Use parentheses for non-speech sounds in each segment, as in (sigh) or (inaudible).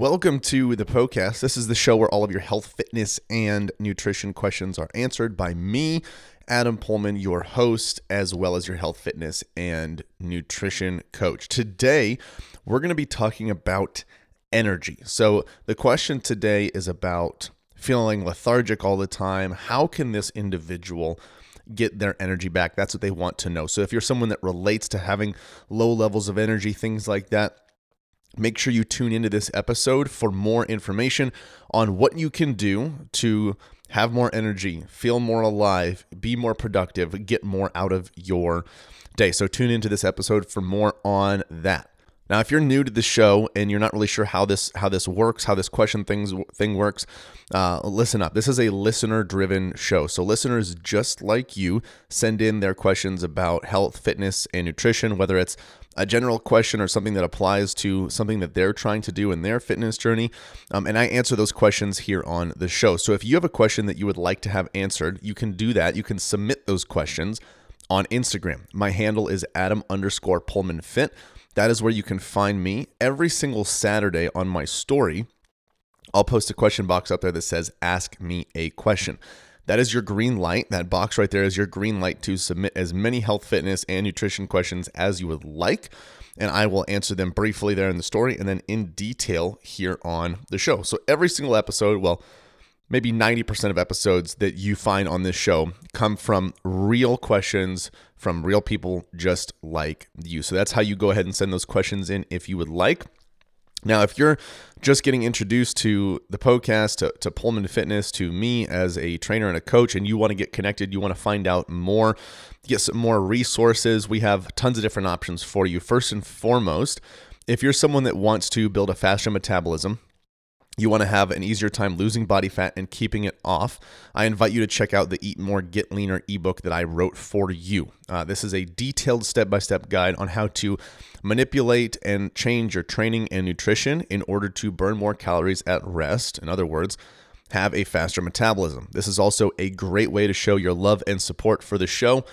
Welcome to the Poecast. This is the show where all of your health, fitness, and nutrition questions are answered by me, Adam Poehlmann, your host, as well as your health, fitness, and nutrition coach. Today, we're going to be talking about energy. So, the question today is about feeling lethargic all the time. How can this individual get their energy back? That's what they want to know. So, if you're someone that relates to having low levels of energy, things like that, Make sure you tune into this episode for more information on what you can do to have more energy, feel more alive, be more productive, get more out of your day. So tune into this episode for more on that. Now, if you're new to the show and you're not really sure how this how this works, how this question things thing works, uh, listen up. This is a listener driven show. So listeners just like you send in their questions about health, fitness, and nutrition, whether it's a general question or something that applies to something that they're trying to do in their fitness journey. Um, and I answer those questions here on the show. So if you have a question that you would like to have answered, you can do that. You can submit those questions on Instagram. My handle is Adam underscore Poehlmann Fit. That is where you can find me every single Saturday on my story. I'll post a question box up there that says, Ask me a question. That is your green light. That box right there is your green light to submit as many health, fitness, and nutrition questions as you would like. And I will answer them briefly there in the story and then in detail here on the show. So every single episode, well, maybe 90% of episodes that you find on this show come from real questions from real people just like you. So that's how you go ahead and send those questions in if you would like. Now, if you're just getting introduced to the podcast, to, to Poehlmann Fitness, to me as a trainer and a coach, and you want to get connected, you want to find out more, get some more resources, we have tons of different options for you. First and foremost, if you're someone that wants to build a faster metabolism, you want to have an easier time losing body fat and keeping it off, I invite you to check out the Eat More, Get Leaner ebook that I wrote for you. Uh, this is a detailed step by step guide on how to manipulate and change your training and nutrition in order to burn more calories at rest. In other words, have a faster metabolism. This is also a great way to show your love and support for the show.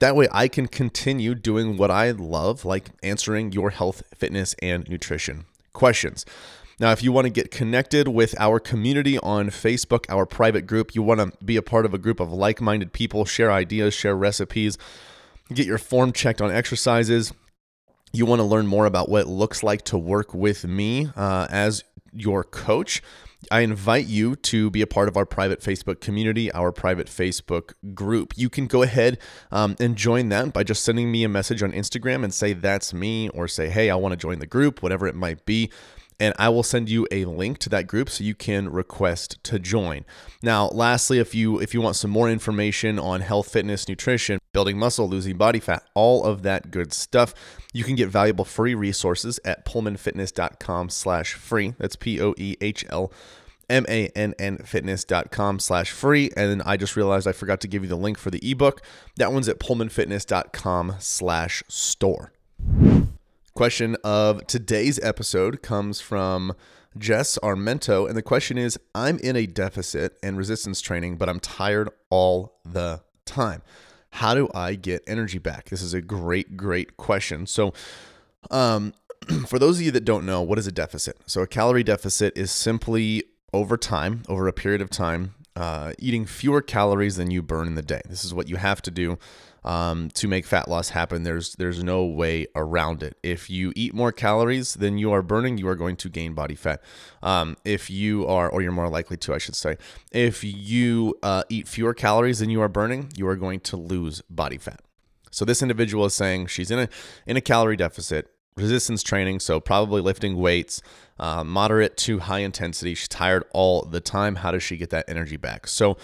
That way, I can continue doing what I love, like answering your health, fitness, and nutrition questions. Now, if you want to get connected with our community on Facebook, our private group, you want to be a part of a group of like minded people, share ideas, share recipes, get your form checked on exercises. You want to learn more about what it looks like to work with me uh, as your coach. I invite you to be a part of our private Facebook community, our private Facebook group. You can go ahead um, and join that by just sending me a message on Instagram and say that's me, or say, hey, I want to join the group, whatever it might be and I will send you a link to that group so you can request to join. Now, lastly, if you if you want some more information on health, fitness, nutrition, building muscle, losing body fat, all of that good stuff, you can get valuable free resources at poehlmannfitness.com/free. That's P O E H L M-A-N-N fitness.com slash free. And then I just realized I forgot to give you the link for the ebook. That one's at poehlmannfitness.com slash store. Question of today's episode comes from Jess Armento, and the question is I'm in a deficit and resistance training, but I'm tired all the time. How do I get energy back? This is a great, great question. So, um, (clears throat) for those of you that don't know, what is a deficit? So, a calorie deficit is simply over time, over a period of time, uh, eating fewer calories than you burn in the day. This is what you have to do um, to make fat loss happen. There's there's no way around it. If you eat more calories than you are burning, you are going to gain body fat. Um, if you are, or you're more likely to, I should say, if you uh, eat fewer calories than you are burning, you are going to lose body fat. So this individual is saying she's in a in a calorie deficit, resistance training, so probably lifting weights, uh, moderate to high intensity. She's tired all the time. How does she get that energy back? So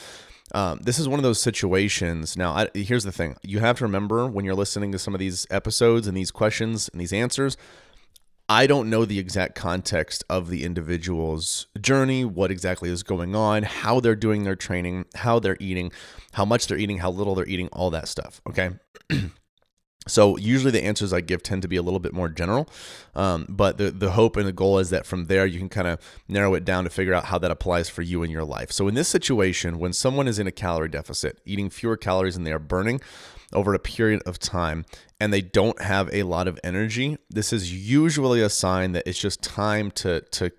um, this is one of those situations. Now, I, here's the thing you have to remember when you're listening to some of these episodes and these questions and these answers. I don't know the exact context of the individual's journey, what exactly is going on, how they're doing their training, how they're eating, how much they're eating, how little they're eating, all that stuff. Okay. (clears throat) So usually the answers I give tend to be a little bit more general, um, but the the hope and the goal is that from there you can kind of narrow it down to figure out how that applies for you in your life. So in this situation, when someone is in a calorie deficit, eating fewer calories than they are burning over a period of time, and they don't have a lot of energy, this is usually a sign that it's just time to to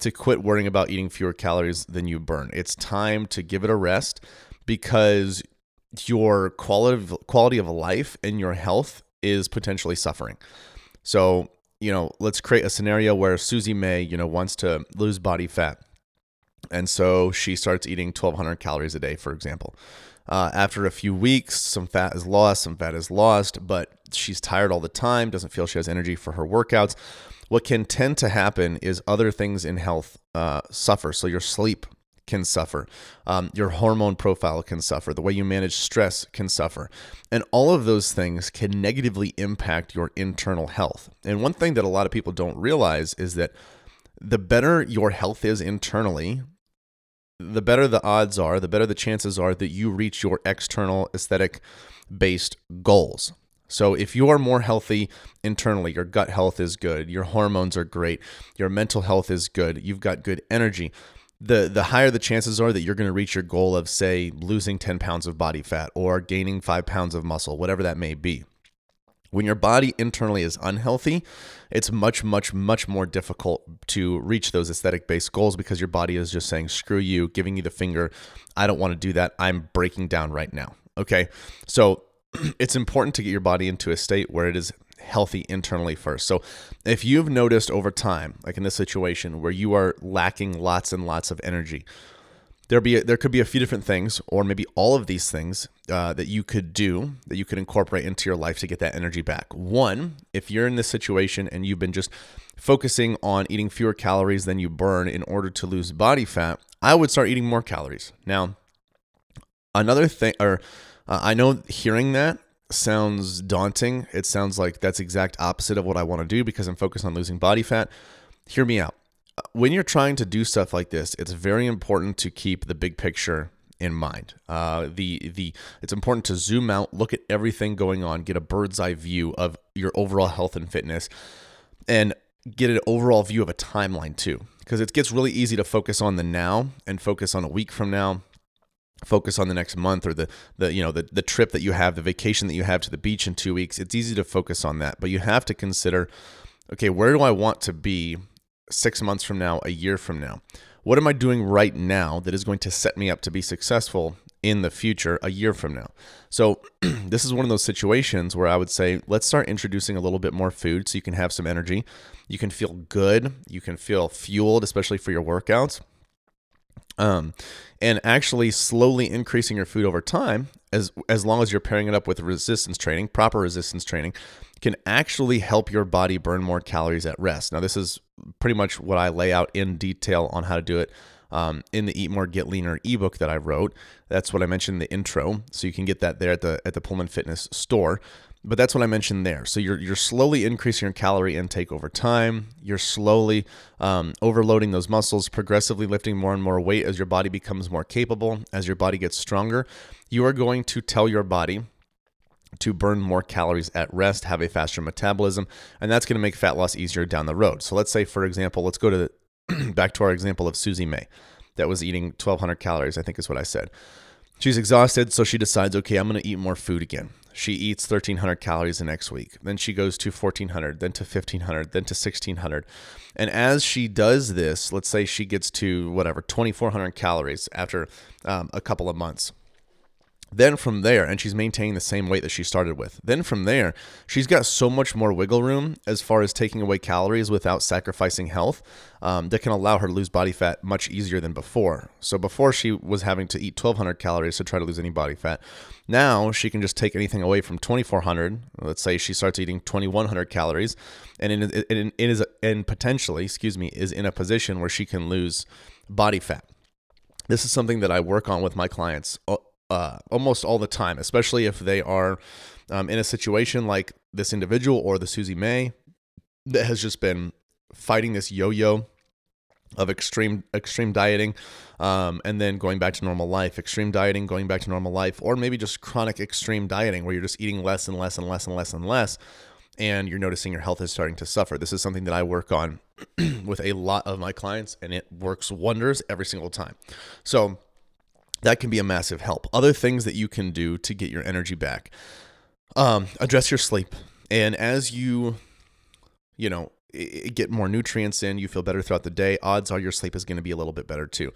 to quit worrying about eating fewer calories than you burn. It's time to give it a rest because your quality of, quality of life and your health is potentially suffering. So, you know, let's create a scenario where Susie May, you know, wants to lose body fat. And so she starts eating 1200 calories a day, for example. Uh, after a few weeks, some fat is lost, some fat is lost, but she's tired all the time, doesn't feel she has energy for her workouts. What can tend to happen is other things in health uh, suffer. So your sleep can suffer. Um, your hormone profile can suffer. The way you manage stress can suffer. And all of those things can negatively impact your internal health. And one thing that a lot of people don't realize is that the better your health is internally, the better the odds are, the better the chances are that you reach your external aesthetic based goals. So if you are more healthy internally, your gut health is good, your hormones are great, your mental health is good, you've got good energy the the higher the chances are that you're going to reach your goal of say losing 10 pounds of body fat or gaining 5 pounds of muscle whatever that may be. When your body internally is unhealthy it's much much much more difficult to reach those aesthetic based goals because your body is just saying screw you giving you the finger i don't want to do that. I'm breaking down right now. Okay? So (clears throat) it's important to get your body into a state where it is healthy internally first. So if you've noticed over time, like in this situation where you are lacking lots and lots of energy, there be a, there could be a few different things, or maybe all of these things uh, that you could do that you could incorporate into your life to get that energy back. One, if you're in this situation and you've been just focusing on eating fewer calories than you burn in order to lose body fat, I would start eating more calories. Now, another thing, or uh, I know hearing that sounds daunting. It sounds like that's exact opposite of what I want to do because I'm focused on losing body fat. Hear me out. When you're trying to do stuff like this, it's very important to keep the big picture in mind. Uh, the the it's important to zoom out, look at everything going on, get a bird's eye view of your overall health and fitness, and get an overall view of a timeline too. Because it gets really easy to focus on the now and focus on a week from now, focus on the next month or the the you know the the trip that you have the vacation that you have to the beach in 2 weeks it's easy to focus on that. But you have to consider okay where do I want to be 6 months from now a year from now? What am I doing right now that is going to set me up to be successful in the future a year from now? So (clears throat) this is one of those situations where I would say let's start introducing a little bit more food so you can have some energy. You can feel good. You can feel fueled especially for your workouts um, and actually slowly increasing your food over time, as as long as you're pairing it up with resistance training, proper resistance training, can actually help your body burn more calories at rest. Now, this is pretty much what I lay out in detail on how to do it um, in the Eat More Get Leaner ebook that I wrote. That's what I mentioned in the intro, so you can get that there at the at the Poehlmann Fitness store. But that's what I mentioned there. So you're you're slowly increasing your calorie intake over time. You're slowly um, overloading those muscles, progressively lifting more and more weight as your body becomes more capable. As your body gets stronger, you are going to tell your body to burn more calories at rest, have a faster metabolism, and that's going to make fat loss easier down the road. So let's say, for example, let's go to the, (clears throat) back to our example of Susie May, that was eating 1,200 calories. I think is what I said. She's exhausted, so she decides, okay, I'm going to eat more food again. She eats 1,300 calories the next week. Then she goes to 1,400, then to 1,500, then to 1,600. And as she does this, let's say she gets to whatever, 2,400 calories after um, a couple of months. Then from there, and she's maintaining the same weight that she started with. Then from there, she's got so much more wiggle room as far as taking away calories without sacrificing health um, that can allow her to lose body fat much easier than before. So before she was having to eat 1,200 calories to try to lose any body fat. Now she can just take anything away from 2,400. Let's say she starts eating 2,100 calories, and in, in, in, is and potentially, excuse me, is in a position where she can lose body fat. This is something that I work on with my clients uh, almost all the time, especially if they are um, in a situation like this individual or the Susie May that has just been fighting this yo yo of extreme extreme dieting um, and then going back to normal life extreme dieting going back to normal life or maybe just chronic extreme dieting where you're just eating less and less and less and less and less and you're noticing your health is starting to suffer. This is something that i work on (clears throat) with a lot of my clients and it works wonders every single time. So that can be a massive help other things that you can do to get your energy back um, address your sleep and as you you know get more nutrients in, you feel better throughout the day, odds are your sleep is going to be a little bit better too.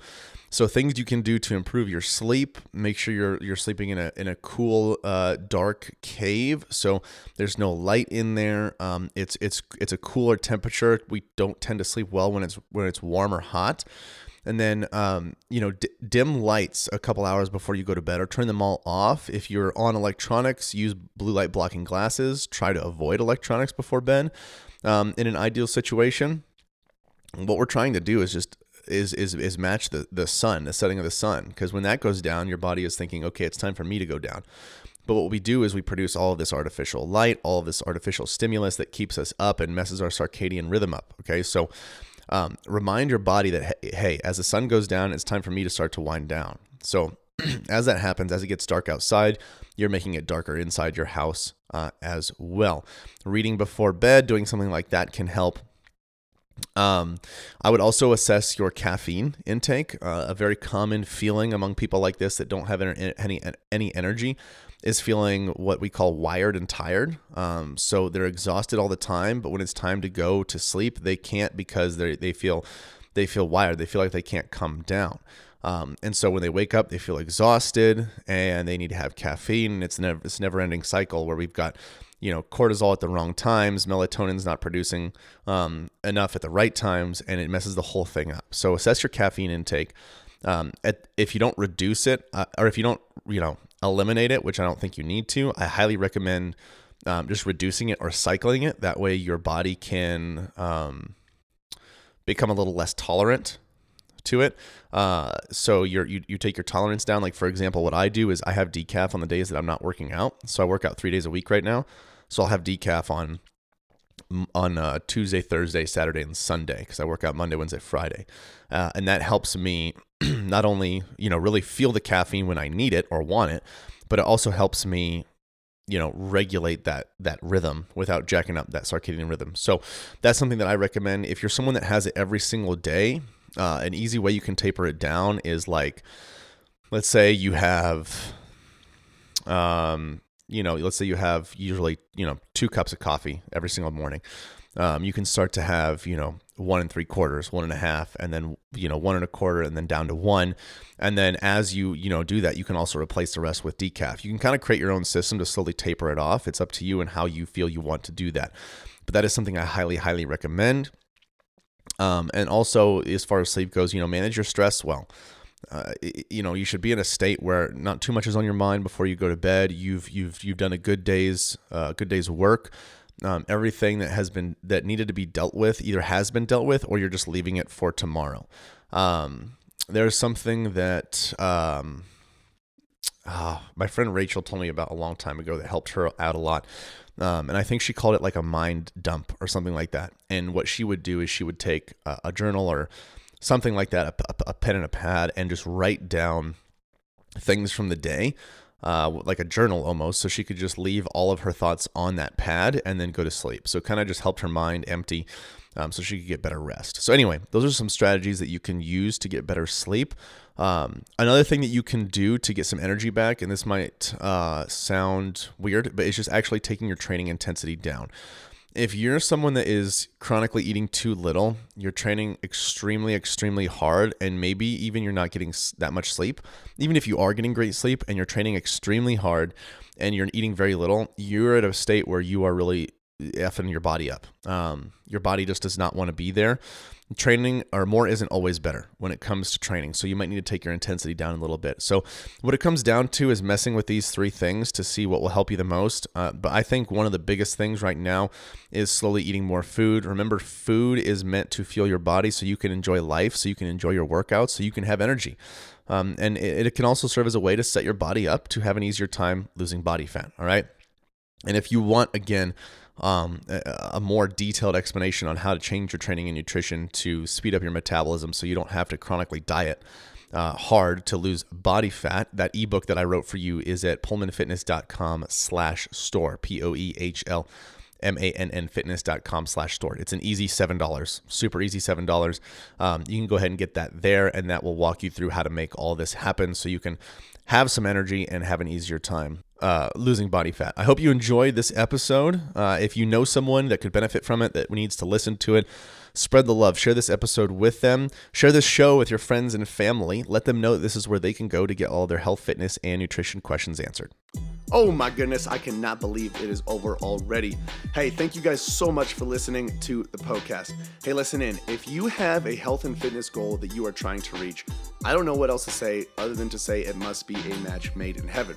So things you can do to improve your sleep, make sure you're you're sleeping in a in a cool uh, dark cave so there's no light in there. Um, it's it's it's a cooler temperature. We don't tend to sleep well when it's when it's warm or hot. And then, um, you know, d- dim lights a couple hours before you go to bed or turn them all off. If you're on electronics, use blue light blocking glasses. Try to avoid electronics before bed um, in an ideal situation, what we're trying to do is just is is is match the the sun, the setting of the sun, because when that goes down, your body is thinking, okay, it's time for me to go down. But what we do is we produce all of this artificial light, all of this artificial stimulus that keeps us up and messes our circadian rhythm up. Okay, so um, remind your body that hey, as the sun goes down, it's time for me to start to wind down. So (clears throat) as that happens, as it gets dark outside, you're making it darker inside your house uh, as well. Reading before bed, doing something like that can help. Um, I would also assess your caffeine intake. Uh, a very common feeling among people like this that don't have any any energy is feeling what we call wired and tired. Um, so they're exhausted all the time, but when it's time to go to sleep, they can't because they they feel they feel wired. They feel like they can't come down. Um, and so when they wake up, they feel exhausted and they need to have caffeine. It's never this never ending cycle where we've got you know cortisol at the wrong times, melatonin's not producing um, enough at the right times, and it messes the whole thing up. So assess your caffeine intake. Um, at, if you don't reduce it, uh, or if you don't you know eliminate it, which I don't think you need to, I highly recommend um, just reducing it or cycling it. That way, your body can um, become a little less tolerant to it. Uh, so you you take your tolerance down. Like for example, what I do is I have decaf on the days that I'm not working out. So I work out three days a week right now. So I'll have decaf on on uh, Tuesday, Thursday, Saturday, and Sunday because I work out Monday, Wednesday, Friday, uh, and that helps me (clears throat) not only you know really feel the caffeine when I need it or want it, but it also helps me you know regulate that that rhythm without jacking up that circadian rhythm. So that's something that I recommend if you're someone that has it every single day uh, an easy way you can taper it down is like, let's say you have, um, you know, let's say you have usually, you know, two cups of coffee every single morning. Um, you can start to have, you know, one and three quarters, one and a half, and then, you know, one and a quarter, and then down to one. And then as you, you know, do that, you can also replace the rest with decaf. You can kind of create your own system to slowly taper it off. It's up to you and how you feel you want to do that. But that is something I highly, highly recommend. Um, and also, as far as sleep goes, you know, manage your stress well. Uh, you know, you should be in a state where not too much is on your mind before you go to bed. You've you've you've done a good day's uh, good day's work. Um, everything that has been that needed to be dealt with either has been dealt with, or you're just leaving it for tomorrow. Um, there's something that um, uh, my friend Rachel told me about a long time ago that helped her out a lot. Um, and I think she called it like a mind dump or something like that. And what she would do is she would take a, a journal or something like that, a, a, pen and a pad, and just write down things from the day, uh, like a journal almost. So she could just leave all of her thoughts on that pad and then go to sleep. So it kind of just helped her mind empty um, so she could get better rest. So, anyway, those are some strategies that you can use to get better sleep. Um, another thing that you can do to get some energy back, and this might uh, sound weird, but it's just actually taking your training intensity down. If you're someone that is chronically eating too little, you're training extremely, extremely hard, and maybe even you're not getting that much sleep, even if you are getting great sleep and you're training extremely hard and you're eating very little, you're at a state where you are really effing your body up. Um, your body just does not want to be there. Training or more isn't always better when it comes to training. So you might need to take your intensity down a little bit. So what it comes down to is messing with these three things to see what will help you the most. Uh, but I think one of the biggest things right now is slowly eating more food. Remember, food is meant to fuel your body so you can enjoy life, so you can enjoy your workouts, so you can have energy. Um, and it, it can also serve as a way to set your body up to have an easier time losing body fat. All right. And if you want, again, um, a, more detailed explanation on how to change your training and nutrition to speed up your metabolism so you don't have to chronically diet uh, hard to lose body fat. That ebook that I wrote for you is at poehlmannfitness.com slash store, P-O-E-H-L M-A-N-N fitness.com slash store. It's an easy $7, super easy $7. Um, you can go ahead and get that there and that will walk you through how to make all this happen so you can have some energy and have an easier time uh, losing body fat. I hope you enjoyed this episode. Uh, if you know someone that could benefit from it, that needs to listen to it, spread the love. Share this episode with them. Share this show with your friends and family. Let them know this is where they can go to get all their health, fitness, and nutrition questions answered. Oh my goodness, I cannot believe it is over already. Hey, thank you guys so much for listening to the podcast. Hey, listen in. If you have a health and fitness goal that you are trying to reach, I don't know what else to say other than to say it must be a match made in heaven.